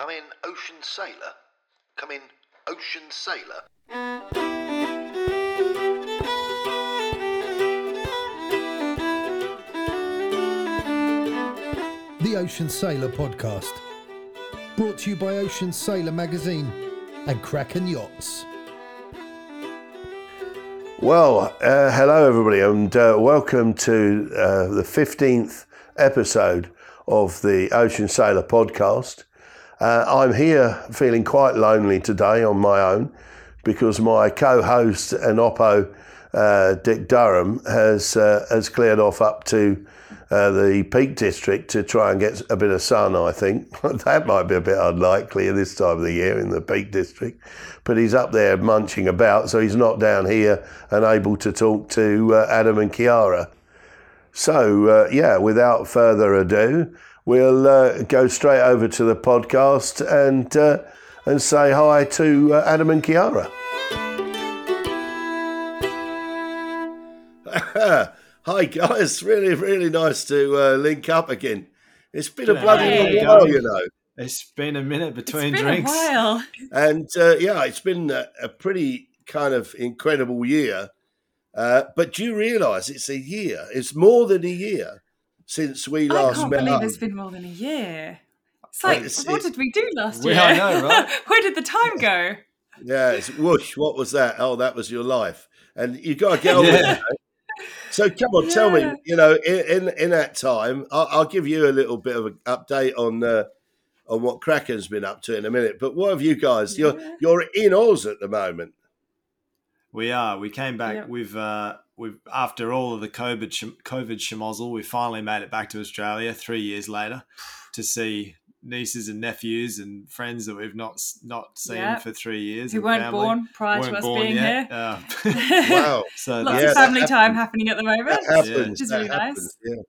Come in, Ocean Sailor. Come in, Ocean Sailor. The Ocean Sailor Podcast. Brought to you by Ocean Sailor Magazine and Kraken Yachts. Well, uh, hello everybody, and uh, welcome to uh, the 15th episode of the Ocean Sailor podcast. Uh, I'm here feeling quite lonely today on my own because my co host and Oppo, uh, Dick Durham, has, uh, has cleared off up to uh, the Peak District to try and get a bit of sun, I think. that might be a bit unlikely at this time of the year in the Peak District. But he's up there munching about, so he's not down here and able to talk to uh, Adam and Khiara. So, yeah, without further ado, we'll uh, go straight over to the podcast and, uh, and say hi to uh, Adam and Khiara. Hi guys, really, really nice to uh, link up again. It's been a bloody Hey. long while, you know, It's been a minute between it's been drinks. a while. and uh, yeah, it's been a, a pretty kind of incredible year. Uh, but do you realise it's a year? It's more than a year since we last I last can't met. believe up. it's been more than a year. It's like, It's- what it's- did we do last We- year? I know, right? Where did the time go? Yeah, it's whoosh. What was that? Oh, that was your life, and you got to get on with it. So come on, tell me. You know, in in, in that time, I'll, I'll give you a little bit of an update on uh, on what Kraken's been up to in a minute. But what have you guys? You're you're in Oz at the moment. We are. We came back. Yep. We've uh, we've after all of the COVID sh- COVID schmozzle, we finally made it back to Australia three years later to see nieces and nephews and friends that we've not not seen Yep. for three years. Who weren't family. born prior Weren't to us born being yet. here. Uh, Wow, so Lots Yeah, of that family time happening at the moment. that. Which is that really happens, nice. Yeah.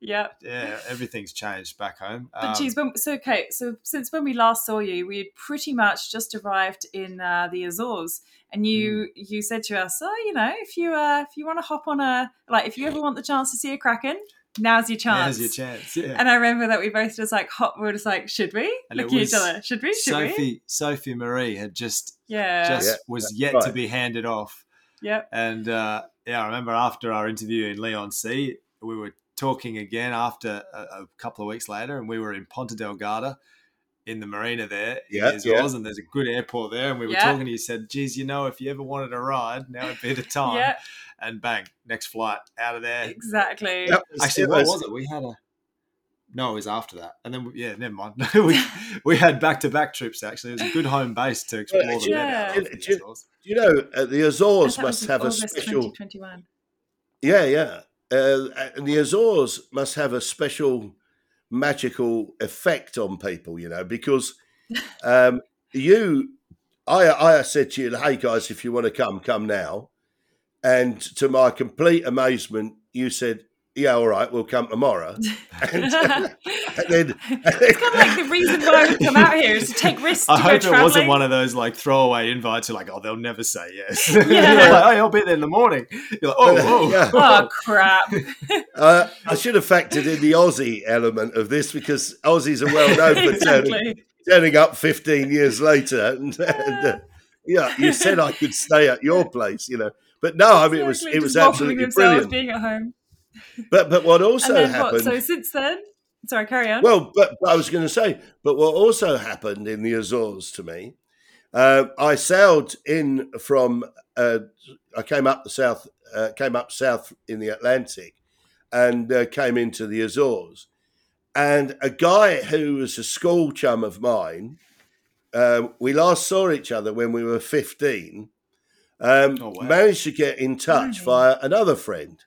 Yep. yeah, everything's changed back home. But Um, geez, when, so okay, so since when we last saw you, we had pretty much just arrived in uh, the Azores, and you you said to us, "Oh, you know, if you uh, if you want to hop on a like, if you ever want the chance to see a kraken, now's your chance." now's your chance. Yeah. And I remember that we both just like hot. We were just like, "Should we?" And it at was each other, "Should we? Should we?" Sophie Sophie Marie had just Yeah. just Yeah, was that's yet right. to be handed off. Yep. And uh, yeah, I remember after our interview in Leon C, we were talking again after a, a couple of weeks later, and we were in Ponta Delgada in the marina there Yeah, in Azores, and there's a good airport there. And we were Yeah. talking, and you said, geez, you know, if you ever wanted a ride, now would be the time. Yeah. And bang, next flight out of there. Exactly. That was- Actually, what was- was it? We had a. No, it was after that, and then yeah, never mind. we we had back to back trips. Actually, it was a good home base to explore Well, the do you- do out you- of do you- Azores. You know, uh, the Azores must have a special. 2021. Yeah, yeah. Uh, and the Azores must have a special magical effect on people, you know, because um, you, I, I said to you, hey guys, if you want to come, come now. And to my complete amazement, you said, yeah, all right, we'll come tomorrow. And, and then, it's kind of like the reason why we come out here is to take risks. To I go hope it wasn't one of those like throwaway invites. You're like, oh, they'll never say yes. Yeah. You're like, hey, I'll be there in the morning. You're like, oh, oh. Yeah. Oh crap! uh, I should have factored in the Aussie element of this because Aussies are well known for turning, exactly. turning up 15 years later. And, and uh, yeah, you said I could stay at your place, you know. But no, I mean, it was Exactly, it was just absolutely brilliant. being at home. But but what also and then happened? what? So since then, sorry, carry on. well, but, but I was going to say, but what also happened in the Azores to me, uh, I sailed in from, uh, I came up the south, uh, came up south in the Atlantic, and uh, came into the Azores, and a guy who was a school chum of mine, um, we last saw each other when we were fifteen. Um, Oh, wow. Managed to get in touch Blimey. via another friend,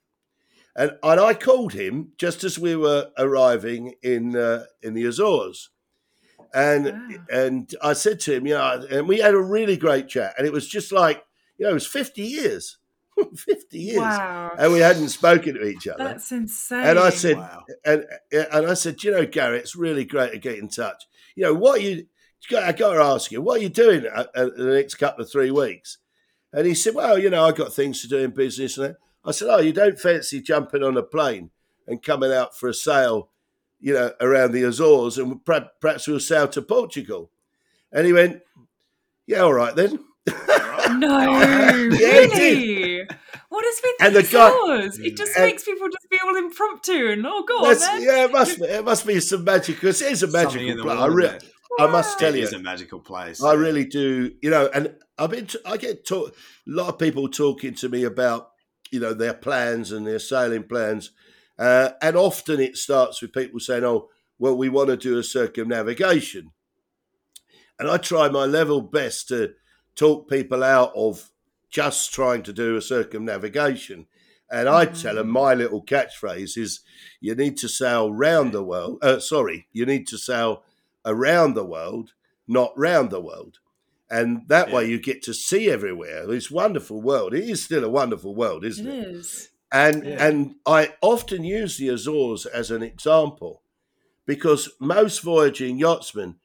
and and I called him just as we were arriving in uh, in the Azores, and Wow. and I said to him, you know, and we had a really great chat, and it was just like you know, it was fifty years, fifty years, wow, and we hadn't spoken to each other. that's insane. and I said, Wow. and and I said, you know, Gary, it's really great to get in touch. You know, what you I got to ask you, what are you doing at, at the next couple of three weeks? And he said, well, you know, I've got things to do in business. And that. I said, oh, you don't fancy jumping on a plane and coming out for a sail you know, around the Azores, and perhaps, perhaps we'll sail to Portugal. And he went, yeah, all right then. No, Yeah, really. What is with And the Azores? guy- It just and- makes people just be all impromptu and oh, go on That's- then. yeah, it must be. It must be some magic because it is a magical in the place. I, water re- I must tell It you, it is a magical place. I really do. You know, and I've been. I get talk, a lot of people talking to me about you know their plans and their sailing plans, uh, and often it starts with people saying, "Oh, well, we want to do a circumnavigation," and I try my level best to talk people out of just trying to do a circumnavigation. And I tell them my little catchphrase is, "You need to sail round the world." Uh, sorry, you need to sail around the world, not round the world. And that way you get to see everywhere. This wonderful world. It is still a wonderful world, isn't It it? is. And Yeah. and I often use the Azores as an example because most voyaging yachtsmen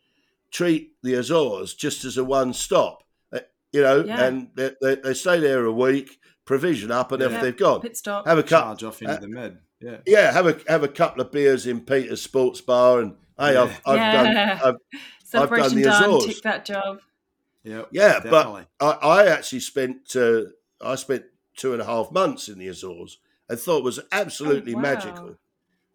treat the Azores just as a one stop. Uh, You know, Yeah. and they, they, they stay there a week, provision up, and Yeah. if they've gone, Pit stop. have a cup, charge off into uh, the med. Yeah. yeah, have a have a couple of beers in Peter's Sports Bar, and hey, Yeah. I've I've Yeah. done I've, Celebration the done. Azores. Tick that job. Yep, yeah, definitely. but I, I actually spent uh, I spent two and a half months in the Azores and thought it was absolutely Oh, wow. magical.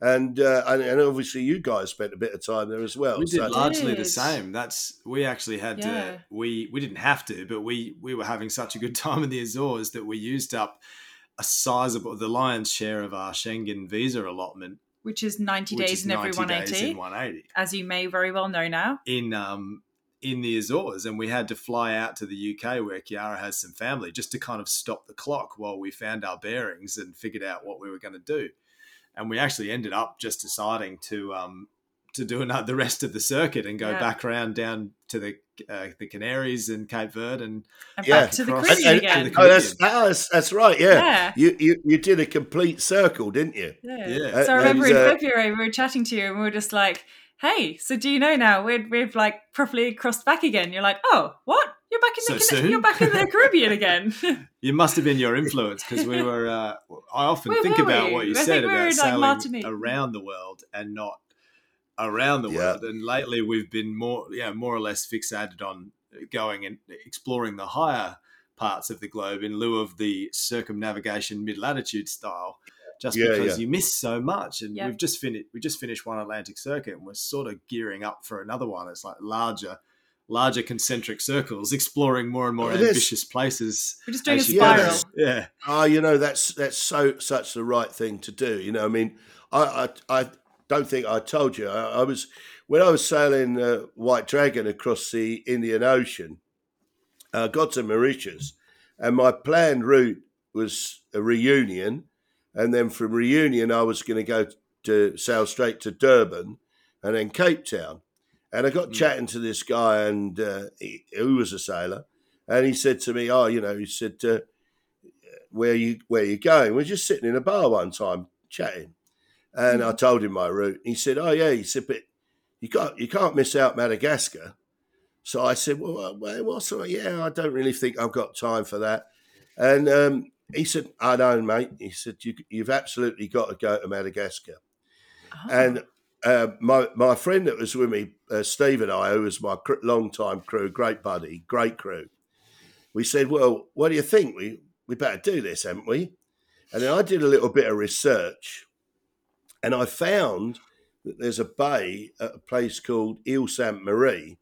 And, uh, and and obviously you guys spent a bit of time there as well. we did so- largely the same. That's we actually had Yeah. to we we didn't have to, but we we were having such a good time in the Azores that we used up a sizable the lion's share of our Schengen visa allotment, Which is 90 which days is in every 90 days 180, in 180 as you may very well know now. in um in the Azores, and we had to fly out to the UK where Khiara has some family just to kind of stop the clock while we found our bearings and figured out what we were going to do. And we actually ended up just deciding to um to do another, the rest of the circuit and go Yeah. back around down to the uh, the Canaries and Cape Verde and And Yeah. back to the Caribbean And- again. and- Oh, that's, that's that's right. Yeah, Yeah. You, you you did a complete circle, didn't you? Yeah. Yeah. So I remember And, in uh, February we were chatting to you and we were just like, "Hey, so do you know now we're we've like properly crossed back again?" You're like, "Oh, what? You're back in So the Cana- soon?" you're back in the Caribbean again." you must have been your influence because we were. Uh, I often Where think about we? what you I said we about in, like, sailing Martinique. around the world and not around the Yeah. world. And lately, we've been more, yeah, more or less fixated on going and exploring the higher parts of the globe in lieu of the circumnavigation mid latitude style. Just Yeah, because yeah. you miss so much, and Yep. we've just finished. We just finished one Atlantic circuit, and we're sort of gearing up for another one. It's like larger, larger concentric circles, exploring more and more it is. ambitious places. we're just doing a as Yeah, spiral. Yeah, Oh, you know that's that's so such the right thing to do. You know, I mean, I I, I don't think I told you. I, I was when I was sailing uh, White Dragon across the Indian Ocean. I got to Mauritius, and my planned route was a reunion, and then from reunion I was going to go to sail straight to Durban, and then Cape Town. And I got Mm. chatting to this guy, and uh, he, who was a sailor, and he said to me, "Oh, you know," he said. Uh, where you where you going? We're just sitting in a bar one time chatting, and I told him my route. He said, "Oh yeah," he said, "but you can't you can't miss out Madagascar." So I said, "Well, uh, well what's yeah? I don't really think I've got time for that." And um, he said, "I know, mate." He said, you, "You've absolutely got to go to Madagascar." Oh. And uh, my my friend that was with me, uh, Steve and I, who was my cr- long time crew, great buddy, great crew. We said, "Well, what do you think? We we better do this, haven't we?" And then I did a little bit of research, and I found that there's a bay at a place called Ile Sainte Marie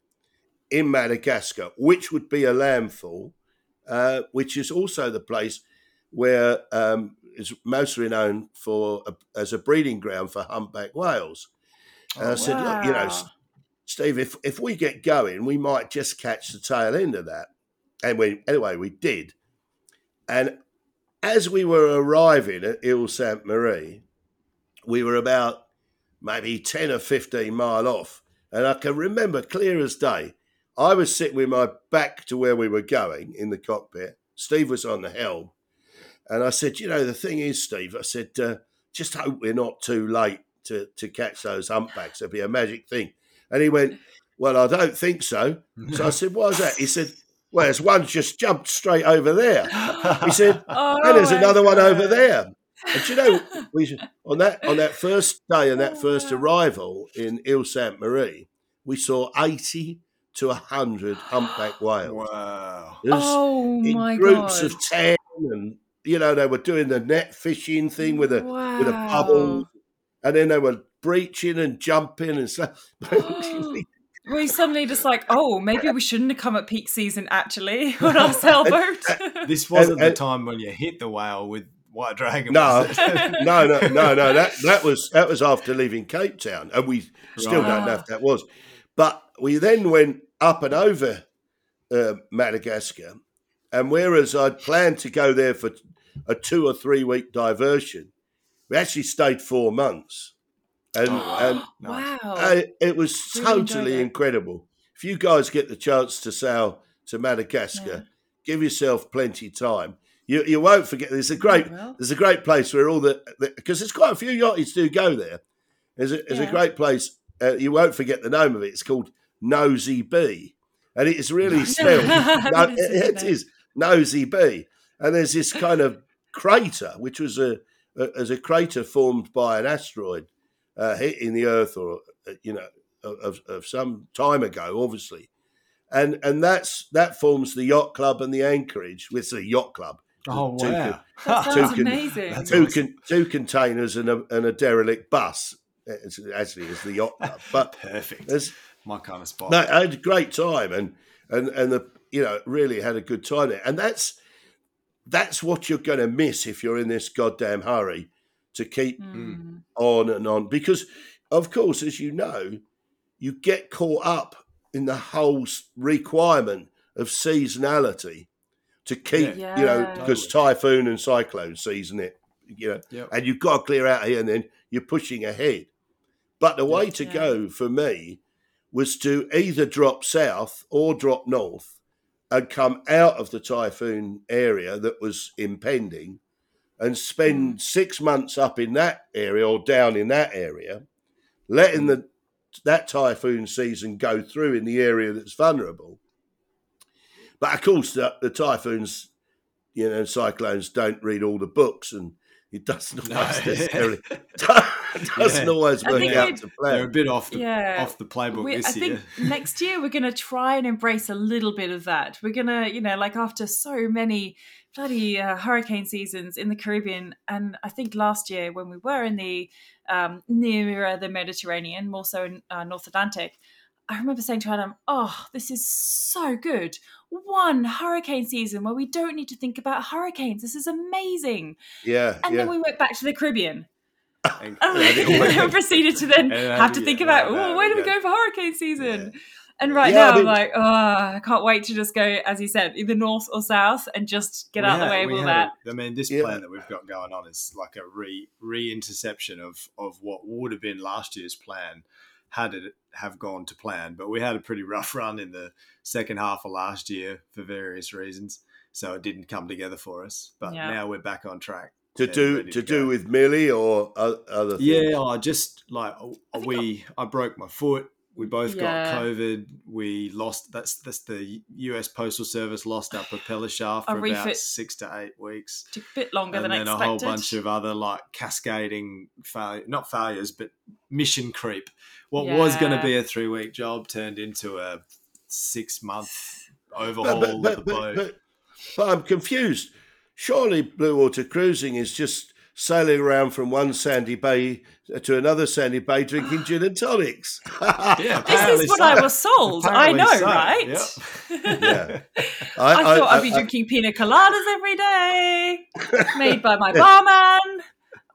in Madagascar, which would be a landfall, uh, which is also the place where um, is most renowned for a, as a breeding ground for humpback whales. And I said, look, you know, Steve, if if we get going, we might just catch the tail end of that. And we anyway, we did. And as we were arriving at Ile Sainte Marie, we were about maybe 10 or 15 mile off. And I can remember clear as day, I was sitting with my back to where we were going in the cockpit. Steve was on the helm. And I said, you know, the thing is, Steve, I said, uh, just hope we're not too late to, to catch those humpbacks. It'd be a magic thing. And he went, well, I don't think so. So I said, why is that? He said, well, there's one just jumped straight over there. He said, Oh and there's my another one over there. And you know, we on that on that first day and that Oh, first arrival in Ile Sainte Marie, we saw eighty to hundred humpback whales. Wow. It was Oh in my groups god! of ten, and you know they were doing the net fishing thing with a with a bubble, and then they were breaching and jumping and stuff. We suddenly just like, oh, maybe we shouldn't have come at peak season actually on our sailboat. This wasn't And- the time when you hit the whale with white dragon. No, no, no, no, no. That that was that was after leaving Cape Town, and we still Right. don't know if that was. But we then went up and over uh, Madagascar, and whereas I'd planned to go there for a two or three week diversion, we actually stayed four months, and and wow! uh, it was Really totally it. incredible. If you guys get the chance to sail to Madagascar, Yeah. give yourself plenty of time. You you won't forget. There's a great there's a great place where all the because there's quite a few yachties do go there. There's a, there's a great place. Uh, you won't forget the name of it. It's called Nosy Be, and it's really spelled. no, That is it, a good it name. is Nosy Be, and there's this kind of crater, which was a, a as a crater formed by an asteroid uh, hitting the Earth, or uh, you know, of, of some time ago, obviously, and and that's that forms the yacht club and the anchorage. It's a yacht club. Oh Two wow! that two sounds amazing. Two con, two containers and a and a derelict bus. It's, actually, it's the yacht club, but Perfect. there's My kind of spot. no, I had a great time, and and and the you know really had a good time there, and that's that's what you're going to miss if you're in this goddamn hurry to keep Mm. on and on, because of course, as you know, you get caught up in the whole requirement of seasonality to keep, Yeah. you know, Yeah. because typhoon and cyclone season it, you know, Yep. and you've got to clear out here, and then you're pushing ahead. But the way to Yeah. go for me was to either drop south or drop north and come out of the typhoon area that was impending and spend hmm. six months up in that area or down in that area, letting hmm. the that typhoon season go through in the area that's vulnerable. But of course, the, the typhoons, you know, cyclones don't read all the books, and it doesn't No. always necessarily doesn't Yeah. always I work out we'd- to They're a bit off the Yeah. off the playbook We, I this think year. next year we're going to try and embrace a little bit of that. We're going to, you know, like after so many bloody uh, hurricane seasons in the Caribbean, and I think last year when we were in the um, nearer the Mediterranean, more so in uh, North Atlantic, I remember saying to Adam, "Oh, this is so good! One hurricane season where we don't need to think about hurricanes. This is amazing." Yeah, And yeah. then we went back to the Caribbean. And- And we proceeded to then have to think right, about, oh, where do we go for hurricane season? And right Yeah, I now, mean- I'm like, oh, I can't wait to just go, as you said, either north or south and just get out of the way of all that. a- I mean, this Yeah. plan that we've got going on is like a re re-interception of of what would have been last year's plan had it have gone to plan. But we had a pretty rough run in the second half of last year for various reasons, so it didn't come together for us. But Yeah. now we're back on track. To do to to do go. with Millie or other things. Yeah, I just like I we. I broke my foot. We both Yeah. got COVID. We lost. That's that's the U.S. Postal Service lost our propeller shaft A for about six to eight weeks, Took a bit longer and than then expected. And then a whole bunch of other like cascading fail not failures, but mission creep. What was going to be a three week job turned into a six month but, overhaul but, of but, the but, boat. but, but I'm confused. Surely blue water cruising is just sailing around from one sandy bay to another sandy bay drinking gin and tonics. yeah, This apparently is what so. I was sold. I know, so, right? yep. Yeah. I, thought I, would be I- drinking pina coladas every day, made by my barman.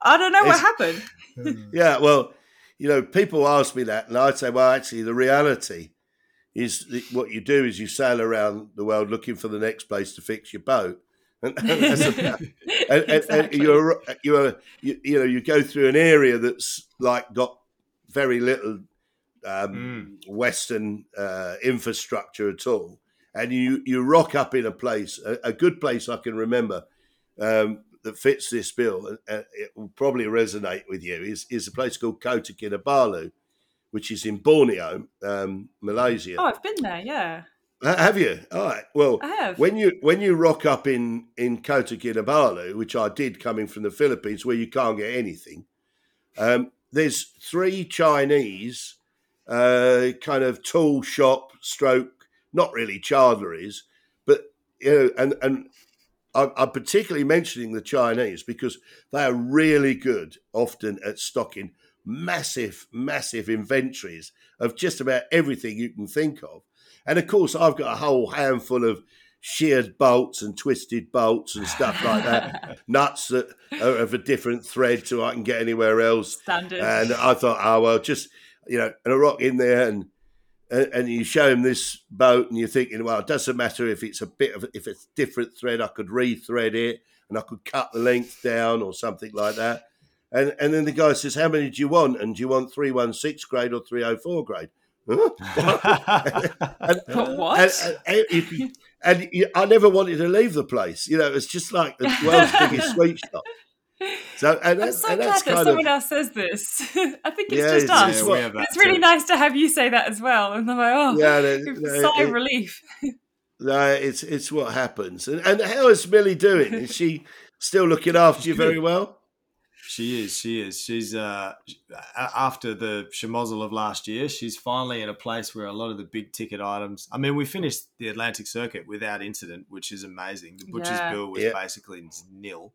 I don't know what happened. Hmm. Yeah, well, you know, people ask me that, and I'd say, well, actually, the reality is that what you do is you sail around the world looking for the next place to fix your boat. And, and, and, and Exactly. you're you're you, you know you go through an area that's like got very little um, Western uh, infrastructure at all, and you you rock up in a place, a, a good place I can remember um, that fits this bill, and and it will probably resonate with you. Is is a place called Kota Kinabalu, which is in Borneo, um, Malaysia. Oh, I've been there. Yeah. Uh, Have you? All right. Well, when you when you rock up in in Kota Kinabalu, which I did coming from the Philippines, where you can't get anything, um, there's three Chinese uh, kind of tool shop stroke, not really chandleries, but you know, and and I'm, I'm particularly mentioning the Chinese because they are really good, often at stocking massive, massive inventories of just about everything you can think of. And of course, I've got a whole handful of sheared bolts and twisted bolts and stuff like that, nuts that are of a different thread to I can get anywhere else. Standard. And I thought, oh well, just you know, and a rock in there, and and, you show him this boat, and you're thinking, well, it doesn't matter if it's a bit of if it's different thread, I could rethread it, and I could cut the length down or something like that. And and then the guy says, how many do you want? And do you want three one six grade or three oh four grade? Huh? and, what? and, and, if you- and you- I never wanted to leave the place. You know, it's just like the world's biggest sweet shop. So, and, I'm that, so and glad that's that kind someone of else says this. I think it's Yeah, just it's- us. it's yeah, what- we have It's really too. nice to have you say that as well. And I'm like, oh, yeah, the- the- sigh of it- relief. no, it's it's what happens. And, and how is Millie doing? Is she still looking after you very well? She is. She is. She's uh, after the schmozzle of last year. She's finally in a place where a lot of the big ticket items. I mean, we finished the Atlantic Circuit without incident, which is amazing. The butcher's Yeah. bill was Yeah. basically nil.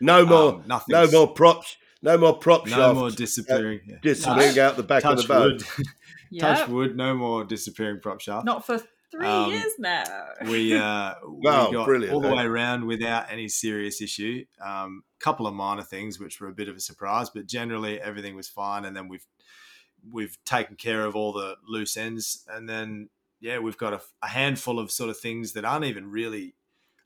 No more, Um, nothing. no more props, no more prop No shaft more disappearing. yeah. disappearing out the back of the boat. wood. Yeah. Touch wood. No more disappearing prop shaft. Not for three Um, years now. we uh, we Wow, got brilliant, all the eh? way around without any serious issue. Um, couple of minor things which were a bit of a surprise, but generally everything was fine. And then we've we've taken care of all the loose ends, and then yeah, we've got a, a handful of sort of things that aren't even really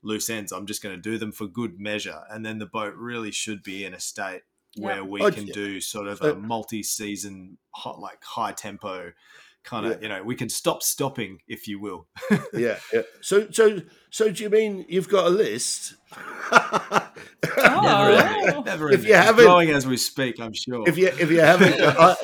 loose ends. I'm just going to do them for good measure, and then the boat really should be in a state where we Oh, can yeah. do sort of a multi-season, hot, like high tempo kind of. You know, we can stop stopping, if you will. Yeah, yeah. So, so, so, do you mean you've got a list? Oh. Never If you It's haven't- growing as we speak, I'm sure. if you if you haven't I,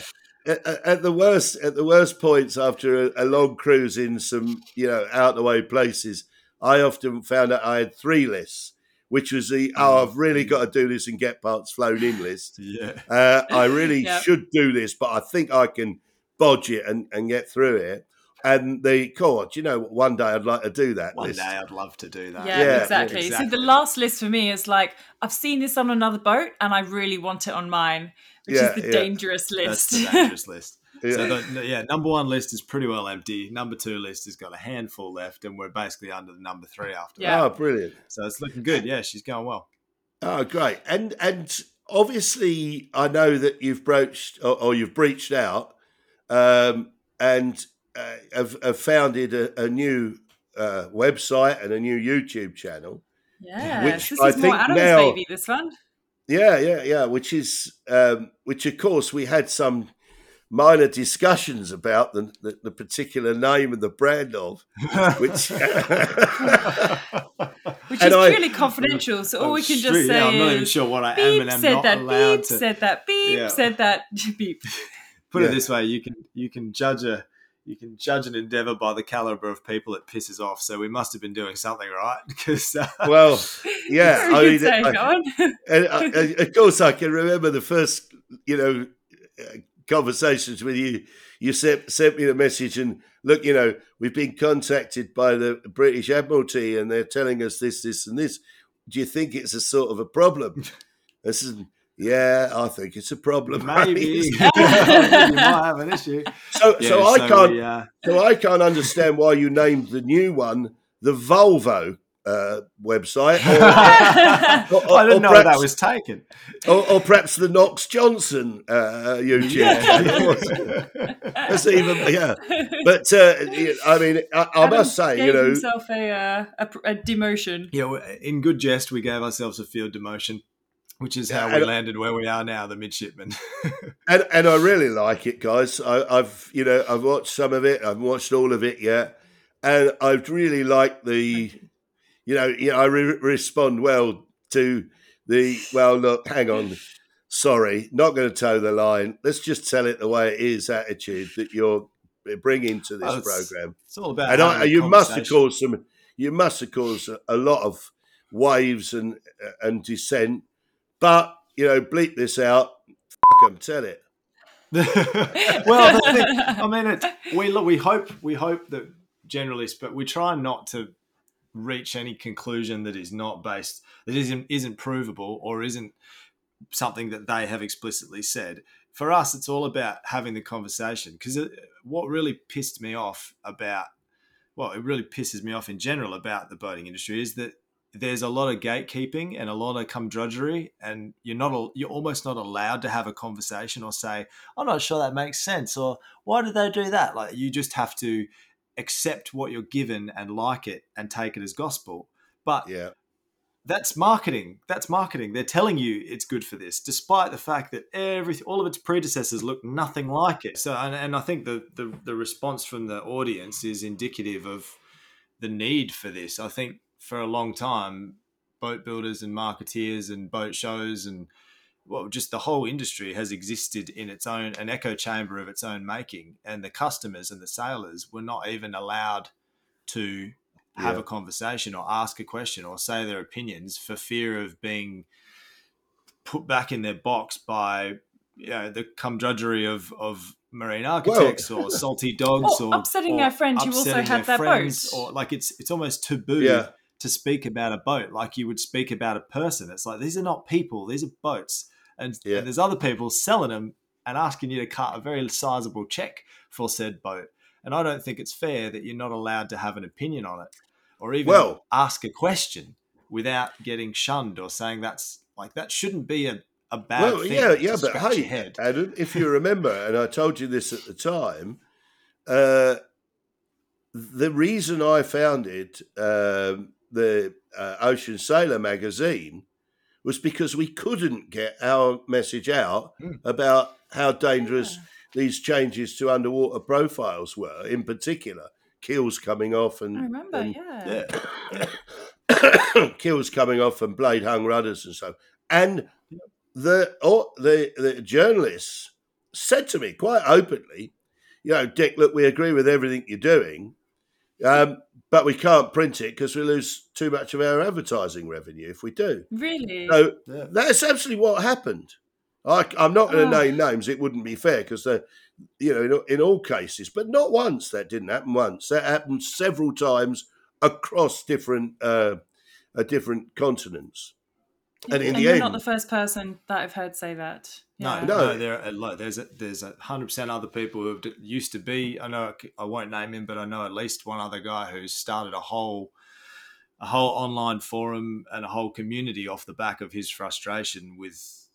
at, at the worst at the worst points after a, a long cruise in some you know out the way places i often found out i had three lists which was the oh i've really got to do this and get parts flown in list yeah, uh, i really Yep. should do this but i think i can bodge it and, and get through it and the god you know one day i'd like to do that one list. day I'd love to do that. Yeah, Yeah, exactly. So exactly. the last list for me is like I've seen this on another boat and I really want it on mine, which Yeah, is the yeah. dangerous That's list. the dangerous list. Yeah. So the, yeah, number one list is pretty well empty. Number two list has got a handful left, and we're basically under the number three after Yeah. oh brilliant. So it's looking good. Yeah, she's going well. Oh, great! And and obviously, I know that you've broached or, or you've breached out, um, and uh, have, have founded a, a new uh, website and a new YouTube channel. yeah, Which this I is more think Adam's now- baby. This one. Yeah, yeah, yeah. Which is um, which, of course, we had some minor discussions about the, the, the particular name and the brand of which. Which And is I- purely confidential, so all we can sure- just say yeah, I'm not even sure what I am beep and am said not that, allowed beep to. said that, beep Yeah. said that, beep. Put Yeah. it this way: you can you can judge a you can judge an endeavor by the caliber of people it pisses off. So we must have been doing something right because uh, well, yeah. I mean, I- I, I- of course, I can remember the first, you know, uh, conversations with you. You sent sent me the message, and look, you know, we've been contacted by the British Admiralty, and they're telling us this, this, and this. Do you think it's a sort of a problem? I said, yeah, I think it's a problem. maybe you might have an issue. so, Yeah, so I can't, we, uh, so I can't understand why you named the new one the Volvo uh, website, or, or- I didn't know know that was taken. or, or perhaps the Knox Johnston uh, YouTube channel. That's even yeah. But uh, I mean, I, I must say, you gave know, himself a, uh, a, a demotion. Yeah, in good jest, we gave ourselves a field demotion, which is how Yeah, we and- landed where we are now, the midshipman. and and I really like it, guys. I, I've you know I've watched some of it. I haven't watched all of it yet, and I've really liked the, you know, know, I re- respond well to the well. Look, hang on. Sorry, not going to toe the line. Let's just tell it the way it is. Attitude that you're bringing to this it's- program. It's all about. And I, you must have caused some. You must have caused a, a lot of waves and and dissent. But you know, bleep this out. F- 'em, tell it. well, I mean, it, we look, we hope, we hope that generally, but we try not to reach any conclusion that is not based, that isn't isn't provable or isn't something that they have explicitly said. For us, it's all about having the conversation because uh, what really pissed me off about, well, it really pisses me off in general about the boating industry is that there's a lot of gatekeeping and a lot of cum drudgery, and you're not you're almost not allowed to have a conversation or say, "I'm not sure that makes sense," or "Why did they do that?" Like you just have to accept what you're given and like it and take it as gospel. But Yeah, that's marketing. That's marketing. They're telling you it's good for this, despite the fact that every all of its predecessors look nothing like it. So, and, and I think the, the the response from the audience is indicative of the need for this. I think for a long time, boat builders and marketeers and boat shows and well, just the whole industry has existed in its own an echo chamber of its own making, and the customers and the sailors were not even allowed to have Yeah. a conversation or ask a question or say their opinions for fear of being put back in their box by you know, the cumdrudgery of of marine architects or salty dogs Or or upsetting or our friends who also upsetting had their their friends, boat. or like it's it's almost taboo Yeah. To speak about a boat like you would speak about a person. It's like these are not people; these are boats, and, Yeah. and there's other people selling them and asking you to cut a very sizable check for said boat. And I don't think it's fair that you're not allowed to have an opinion on it, or even Well- ask a question without getting shunned or saying that's like that shouldn't be a, a bad well, thing. yeah, yeah, but hey. Adam, if you remember, and I told you this at the time, uh, the reason I founded um, the uh, Ocean Sailor magazine was because we couldn't get our message out Mm. about how dangerous these changes to underwater profiles were, in particular, keels coming off and I remember, and- yeah. yeah. kills coming off and blade hung rudders and so. And the or the the journalists said to me quite openly, you know, Dick, look, we agree with everything you're doing, um, but we can't print it because we lose too much of our advertising revenue if we do. Really? So Yeah. that's absolutely what happened. I, I'm not going to Oh. name names; it wouldn't be fair because they, you know, in, in all cases, but not once. That didn't happen once. That happened several times across different uh, uh, different continents. And in and the you're end, not the first person that I've heard say that. No, No. no, there uh, are like, there's a, there's a hundred percent other people who have- used to be. I know I won't name him, but I know at least one other guy who's started a whole a whole online forum and a whole community off the back of his frustration with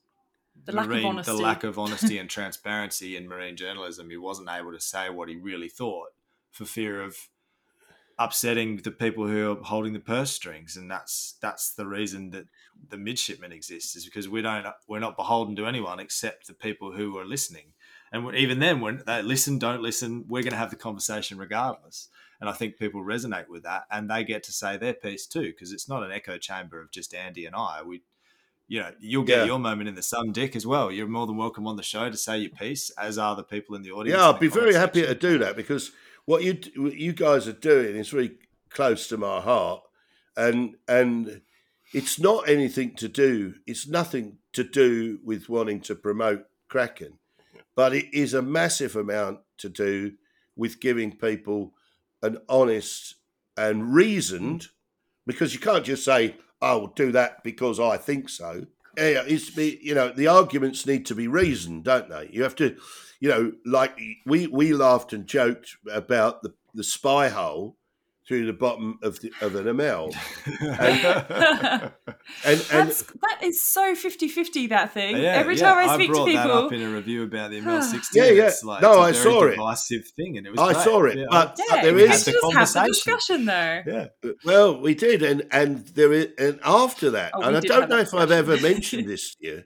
The lack of honesty. the lack of honesty and transparency in marine journalism. He wasn't able to say what he really thought for fear of upsetting the people who are holding the purse strings, and that's that's the reason that the midshipmen exist is because we don't we're not beholden to anyone except the people who are listening, and even then, when they listen, don't listen, we're going to have the conversation regardless. And I think people resonate with that, and they get to say their piece too, because it's not an echo chamber of just Andy and I. We you know, you'll get Yeah. your moment in the sun, Dick, as well. You're more than welcome on the show to say your piece, as are the people in the audience. yeah, I'd be very happy section. to do that because what you what you guys are doing is really close to my heart, and and it's not anything to do. It's nothing to do with wanting to promote Kraken, but it is a massive amount to do with giving people an honest and reasoned, because you can't just say, "I will do that because I think so." Yeah, it's be you know the arguments need to be reasoned, don't they? You have to, you know, like we we laughed and joked about the the spy hole through the bottom of the of an Amel, and and That's, that is so 50-50, that thing. Yeah, Every yeah, time I speak to brought that people, up in a review about the Amel sixteen. Yeah, yeah. It's like, No, it's a I very saw it. Divisive thing, and it was. I great. saw it, Yeah, but yeah, there we is- the just have the conversation. discussion, though. yeah. Uh, well, we did, and and there is, and after that, Oh, and I don't know if I've ever mentioned this to you.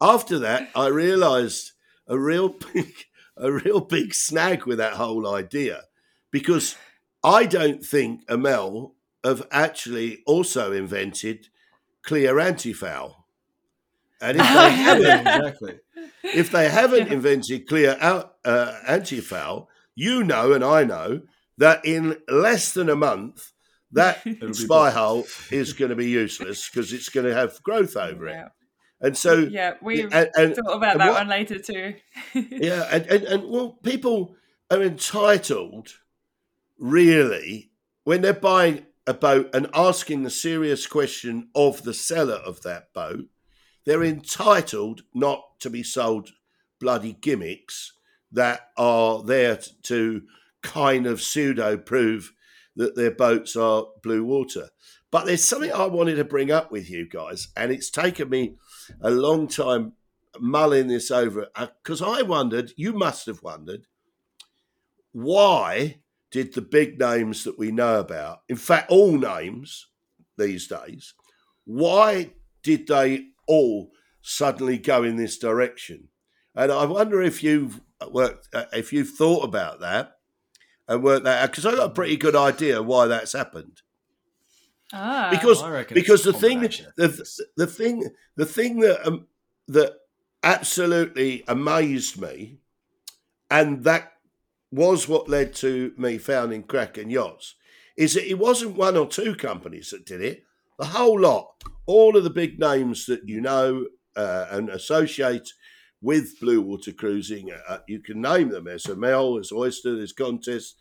After that, I realised a real big, a real big snag with that whole idea, because I don't think Amel have actually also invented clear anti-foul, and if they haven't, exactly. if they haven't Yeah. invented clear out, uh, anti-foul, you know and I know that in less than a month, that spy hole is going to be useless because it's going to have growth over it. And so, yeah we've and, and- thought about that what- one later too. yeah, and, and, and well, people are entitled, really, when they're buying a boat and asking the serious question of the seller of that boat, they're entitled not to be sold bloody gimmicks that are there to kind of pseudo prove that their boats are blue water. But there's something I wanted to bring up with you guys, and it's taken me a long time mulling this over because I wondered, you must have wondered, why did the big names that we know about, in fact, all names these days, why did they all suddenly go in this direction? And I wonder if you've worked, uh, if you've thought about that and worked that out, because I got a pretty good idea why that's happened ah, because I reckon it's because the thing combination the, the thing the thing that um, that absolutely amazed me and that was what led to me founding Kraken Yachts is that it wasn't one or two companies that did it. The whole lot. All of the big names that you know uh, and associate with blue water cruising uh, you can name them. There's Amel there's Oyster there's Contest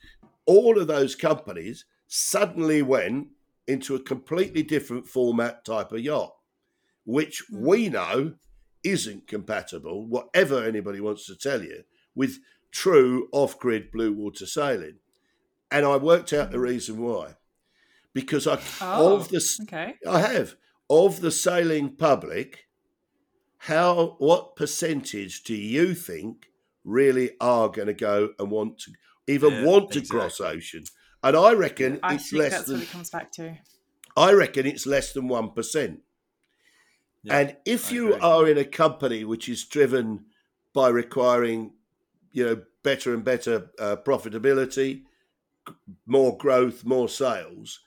all of those companies suddenly went into a completely different format type of yacht, which hmm. we know isn't compatible, whatever anybody wants to tell you, with true off grid blue water sailing. And I worked out the hmm. reason why. Because I, Oh, of the, okay. I have, of the sailing public, how, what percentage do you think really are going to go and want to, even Yeah, want to cross ocean? And I reckon I it's think less that's than what it comes back to. I reckon it's less than 1%. Yeah, and if I you agree. are in a company which is driven by requiring, you know, better and better uh, profitability, g- more growth, more sales,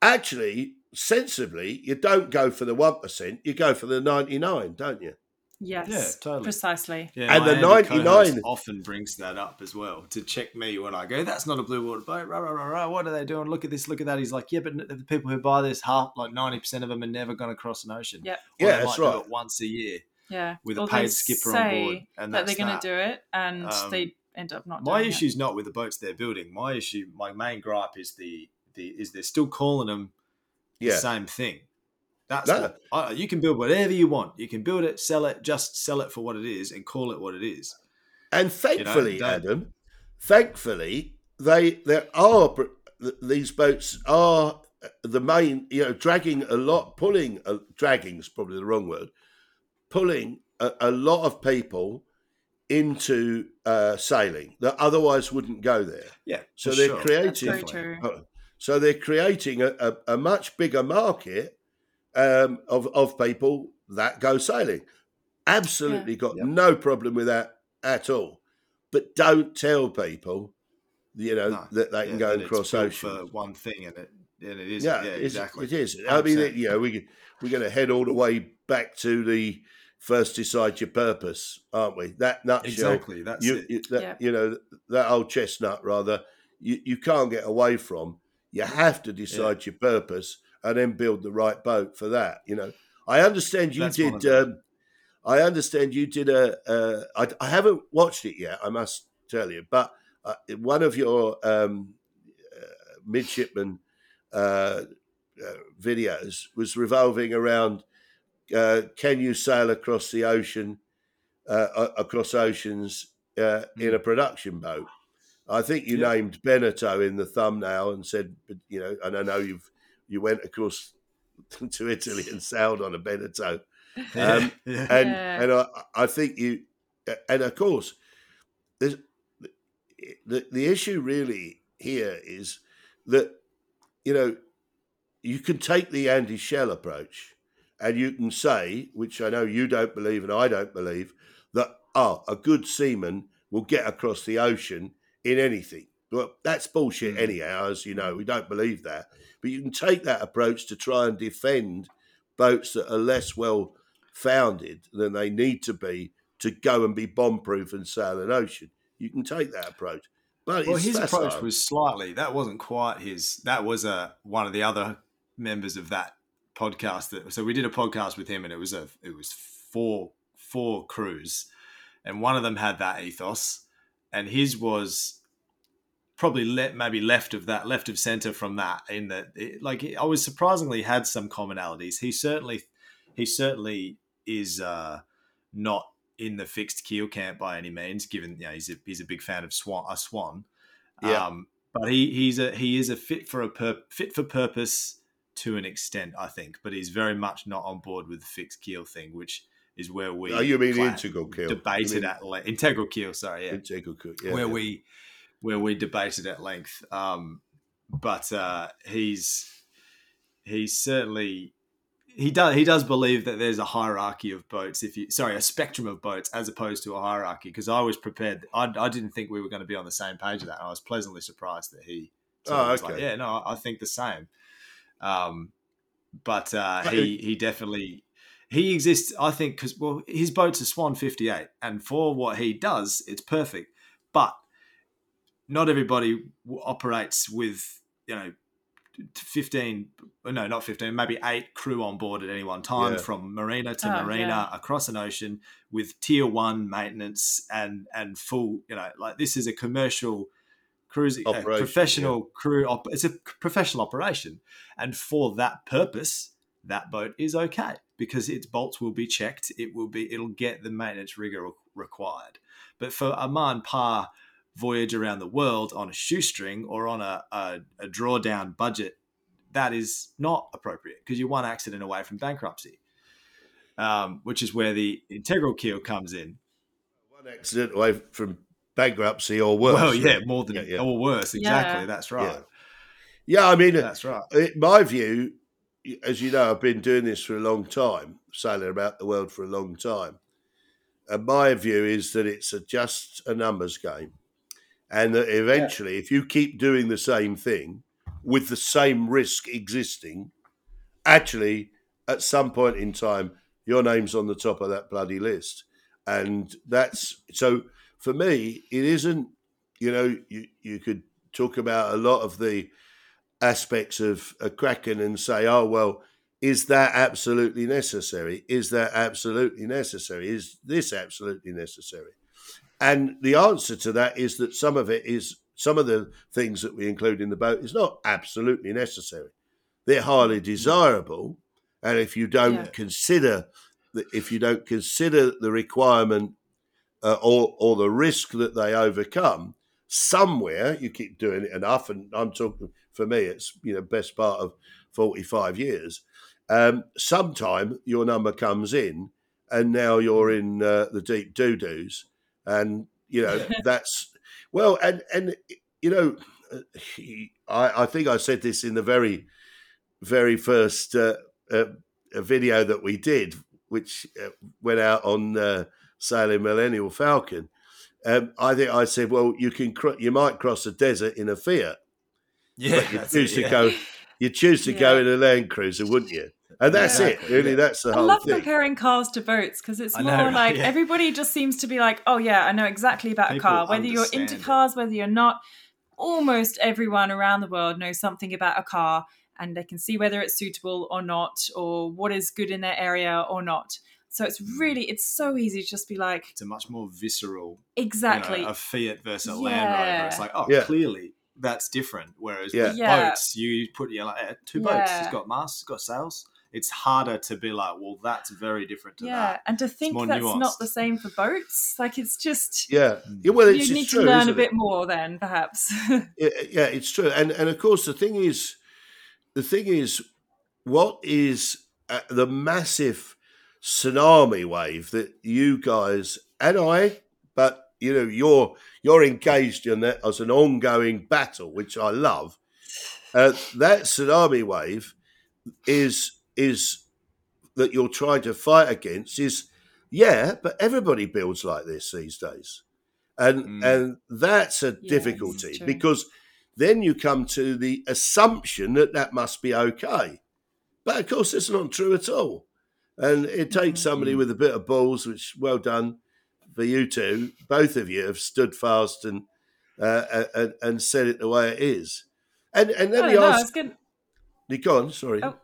actually, sensibly, you don't go for the 1%, you go for the 99, don't you? Yes, Yeah, totally. precisely. Yeah, And the Andy 99 often brings that up as well to check me when I go. That's not a blue water boat. Rah, rah, rah, rah. What are they doing? Look at this. Look at that. He's like, yeah, but the people who buy this, half like ninety percent of them are never going to cross an ocean. Yep. Or Yeah, they that's right. Do it once a year. Yeah, With a paid they skipper on board, and that that's they're going to do it, and Um, they end up not. My issue is not with the boats they're building. My issue, my main gripe is the the is they're still calling them the same thing. That's No. what, I, you can build whatever you want. You can build it, sell it, just sell it for what it is, and call it what it is. And thankfully, don't- Adam, thankfully, they there are these boats are uh, the main, you know, dragging a lot, pulling, uh, dragging is probably the wrong word, pulling a, a lot of people into uh, sailing that otherwise wouldn't go there. Yeah. So they're sure. creating. That's very true. Oh, So they're creating a, a, a much bigger market um, of of people that go sailing. Absolutely got Yep. no problem with that at all. But don't tell people, you know, No. that they can Yeah, go that and cross ocean. for one thing, and it and it is. Yeah, Yeah, it's- exactly. It is. I mean, 100%. you know, we we're going to head all the way back to the first decide your purpose, aren't we? That nutshell Exactly. That's you, it. you, that, Yep. you know that old chestnut rather you, you can't get away from you have to decide your purpose and then build the right boat for that you know i understand you That's did um, i understand you did a uh, I, I haven't watched it yet i must tell you but uh, one of your um, uh, midshipman uh, uh, videos was revolving around uh, can you sail across the ocean uh, a- across oceans uh, in a production boat. I think you Yeah. named Beneteau in the thumbnail and said, you know, and I know you've you went across to Italy and sailed on a Beneteau, um, yeah. and Yeah. and I, I think you, and of course, there's the the issue really here is that you know you can take the Andy Schell approach, and you can say, which I know you don't believe and I don't believe, that oh, a good seaman will get across the ocean in anything. Well, that's bullshit Mm. anyhow, as you know. We don't believe that. But you can take that approach to try and defend boats that are less well founded than they need to be to go and be bomb proof and sail an ocean. You can take that approach. But Well, his facile. approach was slightly. That wasn't quite his. That was a one of the other members of that podcast. That so we did a podcast with him, and it was a it was four four crews, and one of them had that ethos, and his was probably le- maybe left of that, left of center from that. In that, it, like I was surprisingly had some commonalities. He certainly he certainly is uh, not in the fixed keel camp by any means. Given you know he's a he's a big fan of Swan a Swan. Yeah. Um, but he he's a he is a fit for a pur- fit for purpose to an extent, I think. But he's very much not on board with the fixed keel thing, which is where we Oh, you mean integral keel? debated mean at le- integral keel. Sorry, yeah, integral keel, yeah, where yeah. we where we debated at length. Um, but uh, he's he's certainly he does he does believe that there's a hierarchy of boats. If you sorry, a spectrum of boats as opposed to a hierarchy. Because I was prepared. I, I didn't think we were going to be on the same page of that. I was pleasantly surprised that he. Oh, was like, yeah, no, I think the same. Um, but uh, he he definitely he exists. I think because well, his boat's a Swan fifty eight, and for what he does, it's perfect. But not everybody w- operates with you know 15 no not 15 maybe eight crew on board at any one time Yeah. from marina to Oh, marina yeah. across an ocean with tier one maintenance and and full you know like this is a commercial cruising uh, Operation, professional crew op- it's a professional operation and for that purpose that boat is okay because its bolts will be checked it will be it'll get the maintenance rigor required but for a man par voyage around the world on a shoestring or on a, a, a drawdown budget, that is not appropriate because you're one accident away from bankruptcy, um, which is where the integral keel comes in. one accident away from bankruptcy or worse. well, yeah, really. more than Yeah, yeah. or worse. Exactly. Yeah. That's right. Yeah, I mean, That's right. in my view, as you know, I've been doing this for a long time, sailing about the world for a long time. And my view is that it's a, just a numbers game. And that eventually, if you keep doing the same thing with the same risk existing, actually, at some point in time, your name's on the top of that bloody list. And that's so for me, it isn't, you know, you, you could talk about a lot of the aspects of a Kraken and say, oh, well, is that absolutely necessary? Is that absolutely necessary? Is this absolutely necessary? And the answer to that is that some of it is, some of the things that we include in the boat is not absolutely necessary. They're highly desirable. And if you don't Yeah. consider, the, if you don't consider the requirement uh, or, or the risk that they overcome, somewhere you keep doing it enough. And I'm talking, for me, it's, you know, best part of 45 years um, sometime your number comes in and now you're in uh, the deep doo doos and you know that's well and and you know uh, I, I think i said this in the very very first uh, uh, video that we did which uh, went out on uh, sailing millennial falcon um, i think i said well you can cro- you might cross a desert in a fiat Yeah. but you that's choose it, to yeah. go you choose to go in a land cruiser wouldn't you and that's Exactly, it really yeah. that's the I whole thing. I love thing comparing cars to boats because it's more know, right? like Yeah. everybody just seems to be like, oh yeah, I know exactly about People a car. Whether you're into it. cars, whether you're not, almost everyone around the world knows something about a car and they can see whether it's suitable or not, or what is good in their area or not. So it's really, it's so easy to just be like, It's a much more visceral you know, exactly. a Fiat versus a Land Rover. It's like, oh, Yeah. clearly that's different. Whereas Yeah. with Yeah. boats, you put your like, eh, two boats. Yeah. It's got masts, it's got sails. It's harder to be like, well, that's very different to yeah, that. Yeah, and to think more that's nuanced. not the same for boats, like it's just yeah yeah well it's, you it's need true, to learn a isn't it? bit more then, perhaps. Yeah, yeah, it's true, and and of course the thing is, the thing is, what is uh, the massive tsunami wave that you guys and I, but you know you're you're engaged in that as an ongoing battle, which I love. Uh, that tsunami wave is is that you're trying to fight against is yeah, but everybody builds like this these days, and Mm. and that's a Yes, difficulty true. because then you come to the assumption that that must be okay, but of course it's not true at all, and it takes Mhm. somebody with a bit of balls, which well done for you two, both of you have stood fast and uh, and, and said it the way it is. And and let I me don't know. I was ask, going. go on, sorry. Oh.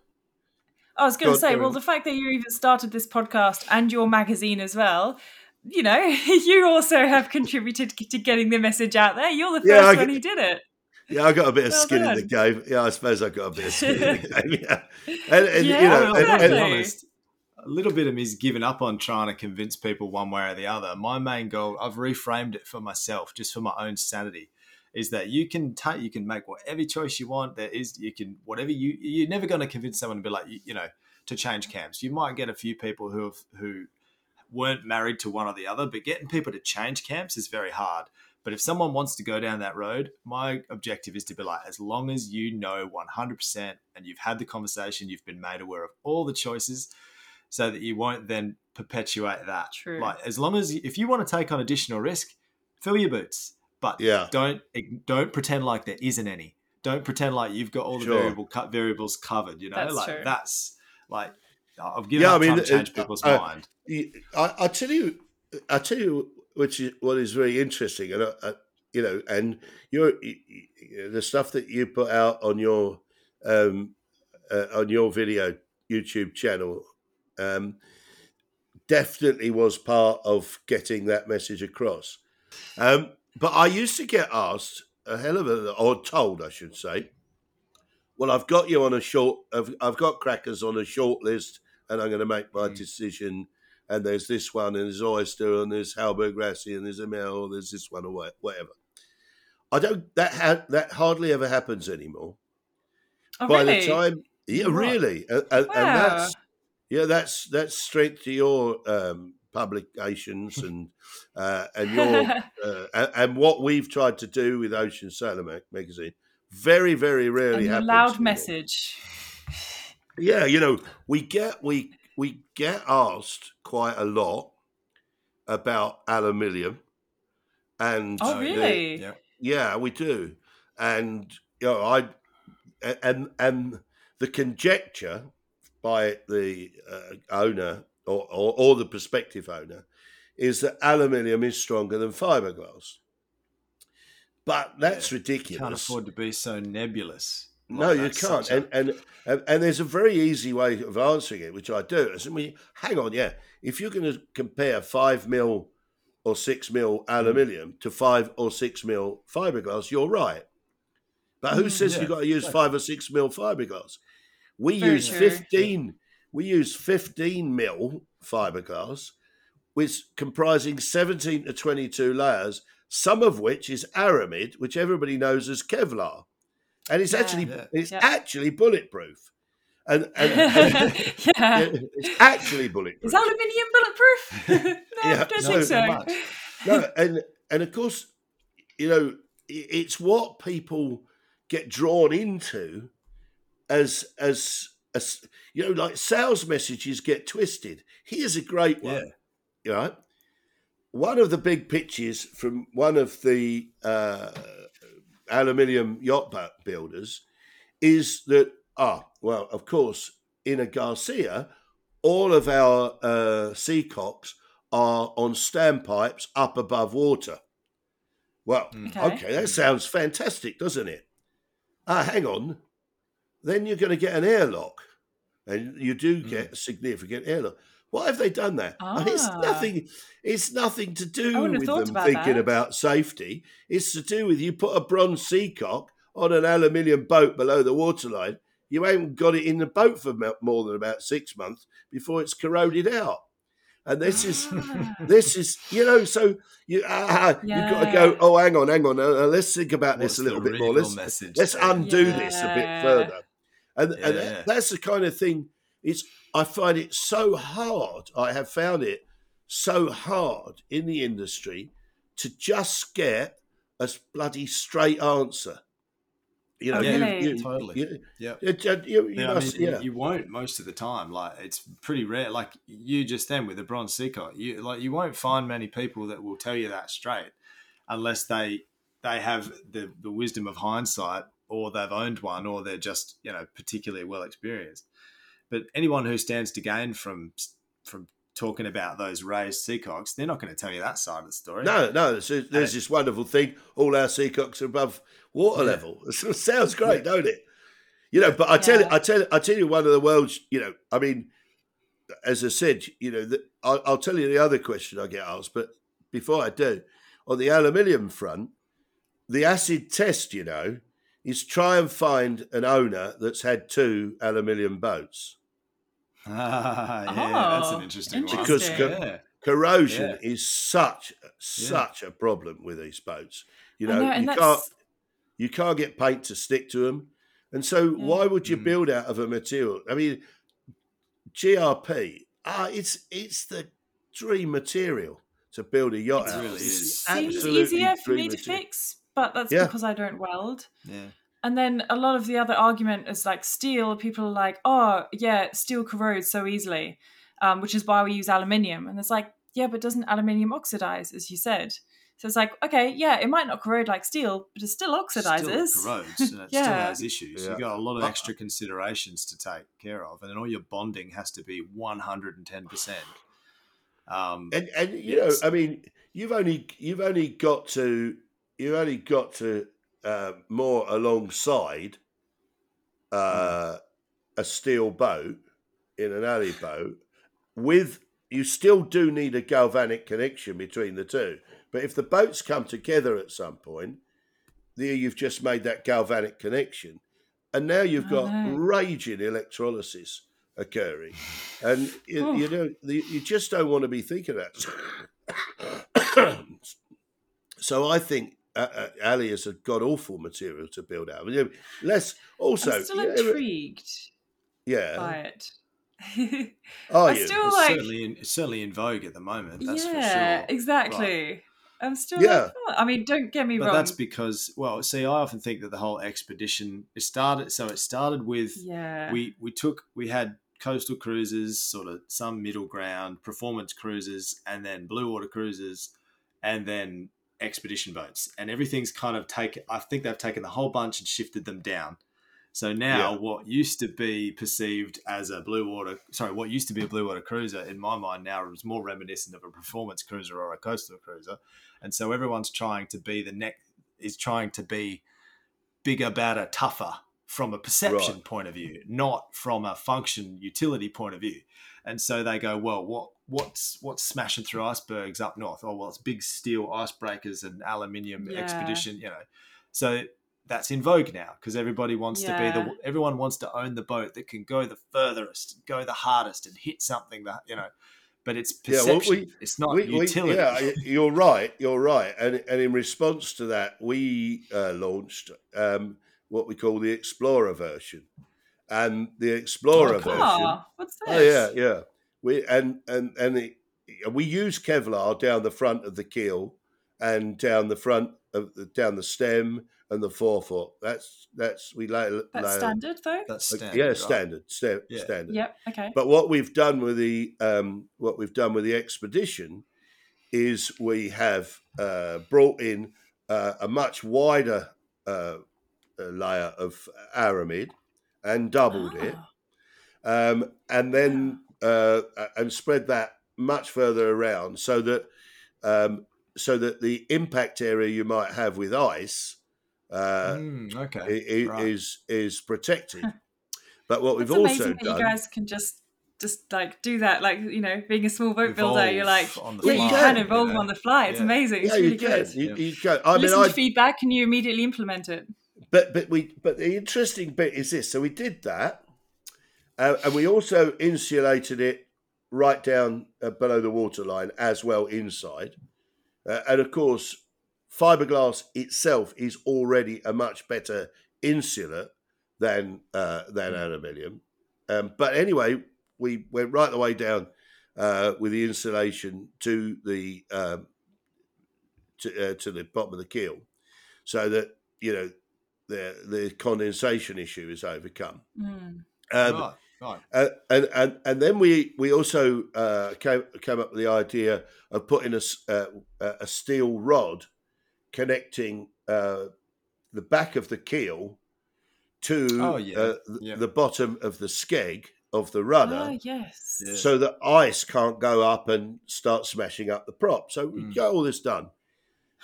I was going to say, on, well, the fact that you even started this podcast and your magazine as well, you know, you also have contributed to getting the message out there. You're the Yeah, first I one who did it. Yeah, I got a bit of Well skin in the game. Yeah, I suppose I got a bit of skin in the game. Yeah, and, and Yeah, you know, Well, and- I'll and- honest, a little bit of me's given up on trying to convince people one way or the other. My main goal, I've reframed it for myself, just for my own sanity, is that you can take, you can make whatever choice you want. There is, you can whatever you. You're never going to convince someone to be like, you, you know, to change camps. You might get a few people who have who weren't married to one or the other, but getting people to change camps is very hard. But if someone wants to go down that road, my objective is to be like, as long as you know 100% and you've had the conversation, you've been made aware of all the choices, so that you won't then perpetuate that. True. Like, as long as if you want to take on additional risk, fill your boots, but Yeah. don't don't pretend like there isn't any. Don't pretend like you've got all the Sure. variable cut variables covered. You know, That's like true. that's like I've given Yeah, I mean, trying to change uh, people's uh, mind. I, I tell you, I tell you, which is what is very interesting, and uh, uh, you know, and your y- y- the stuff that you put out on your um, uh, on your video YouTube channel um, definitely was part of getting that message across. Um, but I used to get asked a hell of a, or told, I should say. Well, I've got you on a short. I've, I've got Krakens on a short list, and I'm going to make my Mm. decision. And there's this one, and there's oyster, and there's Hallberg-Rassy, and there's Amel, there's this one, or whatever. I don't. That ha- that hardly ever happens anymore. Oh, By really? the time, yeah, Right. really, and, and, and that's yeah, that's that's strength to your um, publications and uh, and your uh, and, and what we've tried to do with Ocean Sailor Mag- magazine. Very, very and rarely your happens. loud anymore. message. Yeah, you know, we get we we get asked quite a lot about aluminium, and Oh, the- really? Yeah. yeah, we do, and you know, I and and the conjecture by the uh, owner or, or or the prospective owner is that aluminium is stronger than fiberglass, but that's You ridiculous. can't afford to be so nebulous. No, you can't. a- And, and and and there's a very easy way of answering it, which I do. I mean, hang on, yeah. If you're going to compare five mil or six mil Mm. aluminium to five or six mil fiberglass, you're right. But who Mm, says yeah, you've got to use five or six mil fiberglass? We Very use true. fifteen. We use fifteen mil fiberglass, which comprising seventeen to twenty-two layers, some of which is aramid, which everybody knows as Kevlar, and it's Yeah. actually Yeah. it's Yeah. actually bulletproof, and, and, and- yeah. it's actually bulletproof. Is aluminium bulletproof? no, Yeah, I don't no, think so. much. no, and and of course, you know, it's what people get drawn into as as as you know, like sales messages get twisted. Here's a great one. Yeah. You know, one of the big pitches from one of the uh, aluminium yacht builders is that ah well of course in a Garcia all of our uh, seacocks are on standpipes up above water. Well, Mm. Okay. okay, that sounds fantastic, doesn't it? Ah, hang on. Then you're going to get an airlock, and you do Mm. get a significant airlock. Why have they done that? Mean, it's Ah. nothing. It's nothing to do I wouldn't have with them about thinking that. about safety. It's to do with you put a bronze seacock on an aluminium boat below the waterline. You ain't got it in the boat for more than about six months before it's corroded out. And this is Ah. this is you know so you ah, you've got to go oh hang on hang on uh, uh, let's think about What's this a little bit more let's message let's undo this a bit further and and Yeah. that- that's the kind of thing it's i find it so hard i have found it so hard in the industry to just get a bloody straight answer you know Oh, you, you, Totally. you, Yeah. you, you, you Yeah, I mean, yeah you won't most of the time. Like it's pretty rare. Like you just then with the bronze seeker, you like you won't find many people that will tell you that straight, unless they they have the the wisdom of hindsight, or they've owned one, or they're just you know particularly well experienced. But anyone who stands to gain from from talking about those raised seacocks, they're not going to tell you that side of the story. No, no. There's, there's this wonderful thing. All our seacocks are above water Yeah. level. It sounds great, don't it? You know, but I tell you, Yeah. I tell, I tell you, one of the world's. You know, I mean, as I said, you know, the, I'll, I'll tell you the other question I get asked. But before I do, on the aluminium front, the acid test, you know, is try and find an owner that's had two aluminium boats. Ah, yeah, that's an Oh, interesting one. Because co- yeah. corrosion Yeah. is such such a problem with these boats. You know, know, you that's can't you can't get paint to stick to them, and so Yeah. why would you Mm. build out of a material? I mean, GRP, ah, it's it's the dream material to build a yacht It out. really of. is. It's seems absolutely easier for dream me to material. fix, but that's Yeah. because I don't weld. yeah. And then a lot of the other argument is like steel. People are like, oh, yeah, steel corrodes so easily, um, which is why we use aluminium. And it's like, yeah, but doesn't aluminium oxidize, as you said? So it's like, okay, yeah, it might not corrode like steel, but it still oxidizes. Still corrodes and it still has issues. Yeah. You've got a lot of extra considerations to take care of, and then all your bonding has to be 110%. Um, And and you Yes. know, I mean, you've only you've only got to you've only got to uh, more alongside uh, a steel boat in an Ali boat with you still do need a galvanic connection between the two. But if the boats come together at some point, there you've just made that galvanic connection, and now you've got know. raging electrolysis occurring, and you, Oh. you know you just don't want to be thinking that. so I think uh, uh, Ali has a god awful material to build out. You know, Less also, I'm still you intrigued yeah. by it. Are I you? still it's like, certainly in, certainly in vogue at the moment. That's yeah, for sure. exactly. I'm still Yeah. like, oh, I mean, don't get me But wrong. that's because, well, see, I often think that the whole expedition it started. So it started with yeah, we we took we had coastal cruises, sort of some middle ground, performance cruises, and then blue water cruises, and then expedition boats, and everything's kind of taken. I think they've taken the whole bunch and shifted them down. So now, Yeah. what used to be perceived as a blue water, sorry, what used to be a blue water cruiser, in my mind now is more reminiscent of a performance cruiser or a coastal cruiser, and so everyone's trying to be the neck is trying to be bigger, badder, tougher from a perception Right. point of view, not from a function utility point of view. And so they go, well, what what's what's smashing through icebergs up north? Oh, well, it's big steel icebreakers and aluminium Yeah. expedition, you know. So that's in vogue now because everybody wants to be the everyone wants to own the boat that can go the furthest, go the hardest, and hit something that you know. But it's Yeah, well, perception. we- it's not We- we- utility. yeah, you're right. You're right. And and in response to that, we uh, launched um, what we call the Explorer version, and the Explorer Oh, version. What's this? Oh yeah, yeah. We and and and it, we use Kevlar down the front of the keel and down the front of the, down the stem and the forefoot. That's that's we lay, That's lay standard though. That's standard. yeah, right? standard, sta- Yeah. standard. Yep. Okay. But what we've done with the um, what we've done with the expedition is we have uh, brought in uh, a much wider uh, uh, layer of aramid and doubled it, Ah, um, and then uh, and spread that much further around so that um, so that the impact area you might have with ice uh, Mm, okay. i- right. is is protected. But what we've It's amazing also that done, you guys can just just like do that. Like you know, being a small boat builder, you're like Evolve on the yeah, fly, you can you evolve know? on the fly. It's Yeah. amazing. It's yeah, really you can, good. you, Yeah. you can. I mean, Listen I to feedback and you immediately implement it. but but we but the interesting bit is this. So we did that, uh, and we also insulated it right down uh, below the waterline as well inside, uh, and of course, fiberglass itself is already a much better insular than uh, than aluminium. Um, but anyway, we went right the way down uh, with the insulation to the um, to, uh, to the bottom of the keel, so that you know the the condensation issue is overcome. Mm. Um, right, right. uh, and and and then we we also uh, came came up with the idea of putting a s- uh, a steel rod connecting uh, the back of the keel to Oh, yeah. uh, th- Yeah. the bottom of the skeg of the rudder Ah, yes. Yeah. so that ice can't go up and start smashing up the prop. So we Mm. got all this done.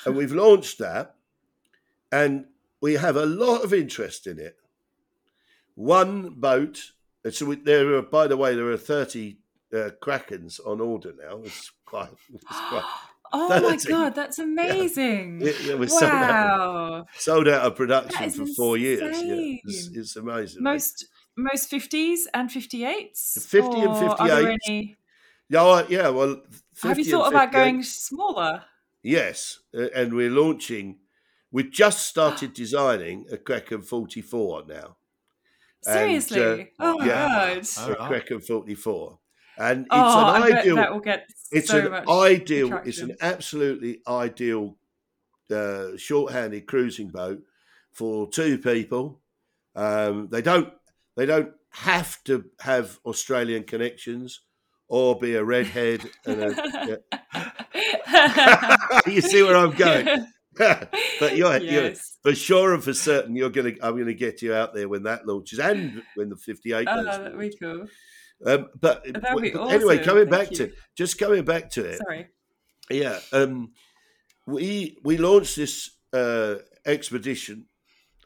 And we've launched that, and we have a lot of interest in it. One boat, and so we, there are, by the way, there are 30 uh, Krakens on order now. It's quite, it's quite Oh my god, that's amazing! it, it was sold, out, wow, sold out of production for four years. Yeah, it's, it's amazing. most most fifties and fifty eights. 50 and 58s. Yeah, well, yeah, well, Have you thought about going smaller? Yes, uh, and we're launching. We've just started designing a Kraken 44 now. And, Seriously? uh, oh my yeah. god! Oh, A right. Kraken 44, and it's oh, an I bet ideal. that will get It's so an much ideal. attraction. It's an absolutely ideal uh, short-handed cruising boat for two people. Um, they don't. They don't have to have Australian connections or be a redhead. And a, you see where I'm going. but you're, you're for sure and for certain you're gonna I'm gonna get you out there when that launches and when the 58 Oh, that'd be cool. um, but, anyway coming Thank back you. to just coming back to it Sorry. yeah um, we we launched this uh, expedition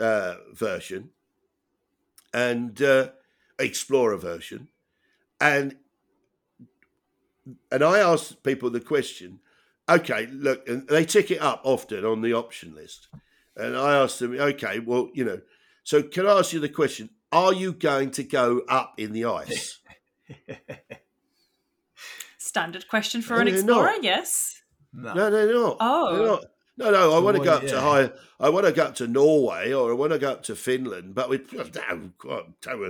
uh, version and uh, explorer version and and I asked people the question okay, look, and they tick it up often on the option list. And I asked them, okay, well, you know, so can I ask you the question? Are you going to go up in the ice? Standard question for No, an explorer. not. Yes. No. No, they're not. Oh. They're not. No, no, I So want to go up to high. I want to go up to Norway or I want to go up to Finland, but we no, don't, don't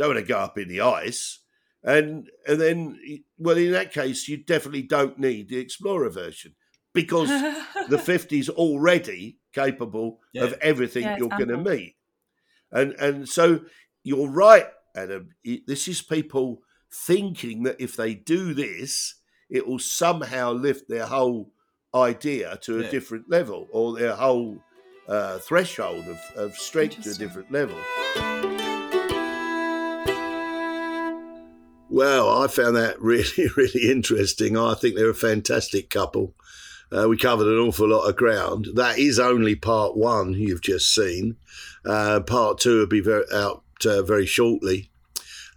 want to go up in the ice. And and then, well, in that case, you definitely don't need the Explorer version because the 50's already capable of everything Yeah, you're going to meet. And and so you're right, Adam. This is people thinking that if they do this, it will somehow lift their whole idea to a Yeah. different level or their whole uh, threshold of, of strength to a different level. Well, I found that really, really interesting. I think they're a fantastic couple. Uh, we covered an awful lot of ground. That is only part one you've just seen. Uh, part two will be very, out uh, very shortly.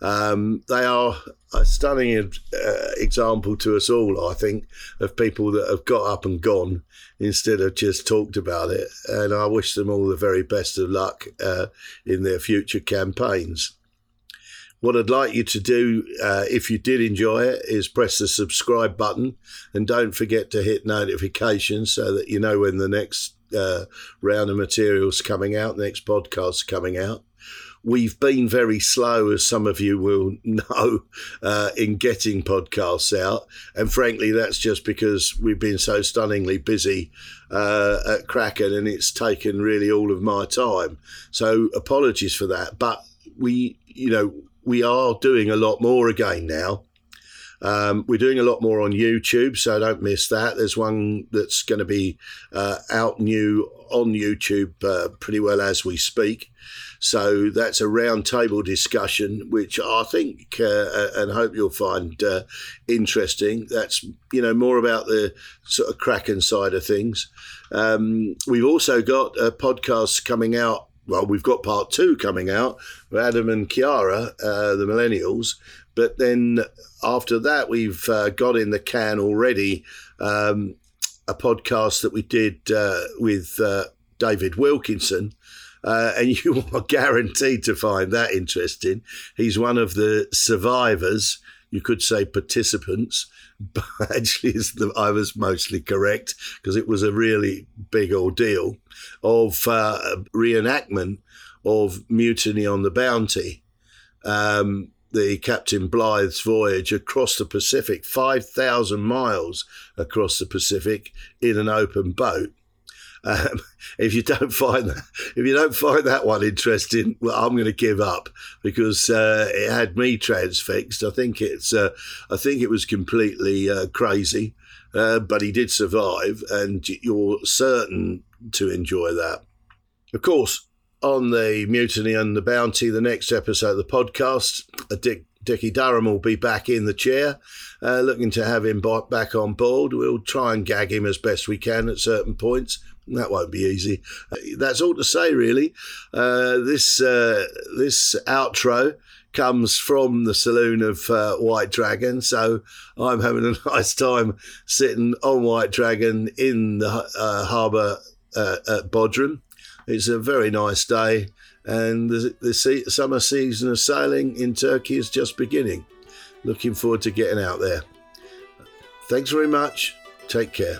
Um, they are a stunning uh, example to us all, I think, of people that have got up and gone instead of just talked about it. And I wish them all the very best of luck uh, in their future campaigns. What I'd like you to do, uh, if you did enjoy it, is press the subscribe button and don't forget to hit notifications so that you know when the next uh, round of materials coming out, next podcast coming out. We've been very slow, as some of you will know, uh, in getting podcasts out. And frankly, that's just because we've been so stunningly busy uh, at Kraken and it's taken really all of my time. So apologies for that. But we, you know, we are doing a lot more again now. Um, we're doing a lot more on YouTube, so don't miss that. There's one that's going to be uh, out new on YouTube uh, pretty well as we speak. So that's a roundtable discussion, which I think uh, and hope you'll find uh, interesting. That's you know more about the sort of Kraken side of things. Um, we've also got uh, podcasts coming out. Well, we've got part two coming out with Adam and Khiara, uh, the Millennials. But then after that, we've uh, got in the can already um, a podcast that we did uh, with uh, David Wilkinson. Uh, and you are guaranteed to find that interesting. He's one of the survivors, you could say participants, but actually the, I was mostly correct because it was a really big ordeal of uh, reenactment of Mutiny on the Bounty. Um, the Captain Bligh's voyage across the Pacific, 5,000 miles across the Pacific in an open boat. Um, if you don't find that, if you don't find that one interesting, well, I'm going to give up because uh, it had me transfixed. I think it's, uh, I think it was completely uh, crazy, uh, but he did survive, and you're certain to enjoy that. Of course, on the Mutiny and the Bounty, the next episode of the podcast, a, dig, Dickie Durham will be back in the chair, uh, looking to have him back on board. We'll try and gag him as best we can at certain points. That won't be easy. Uh, that's all to say, really. Uh, this uh, this outro comes from the saloon of uh, White Dragon, so I'm having a nice time sitting on White Dragon in the uh, harbour at Bodrum. It's a very nice day and the, the summer season of sailing in Turkey is just beginning. Looking forward to getting out there. Thanks very much. Take care.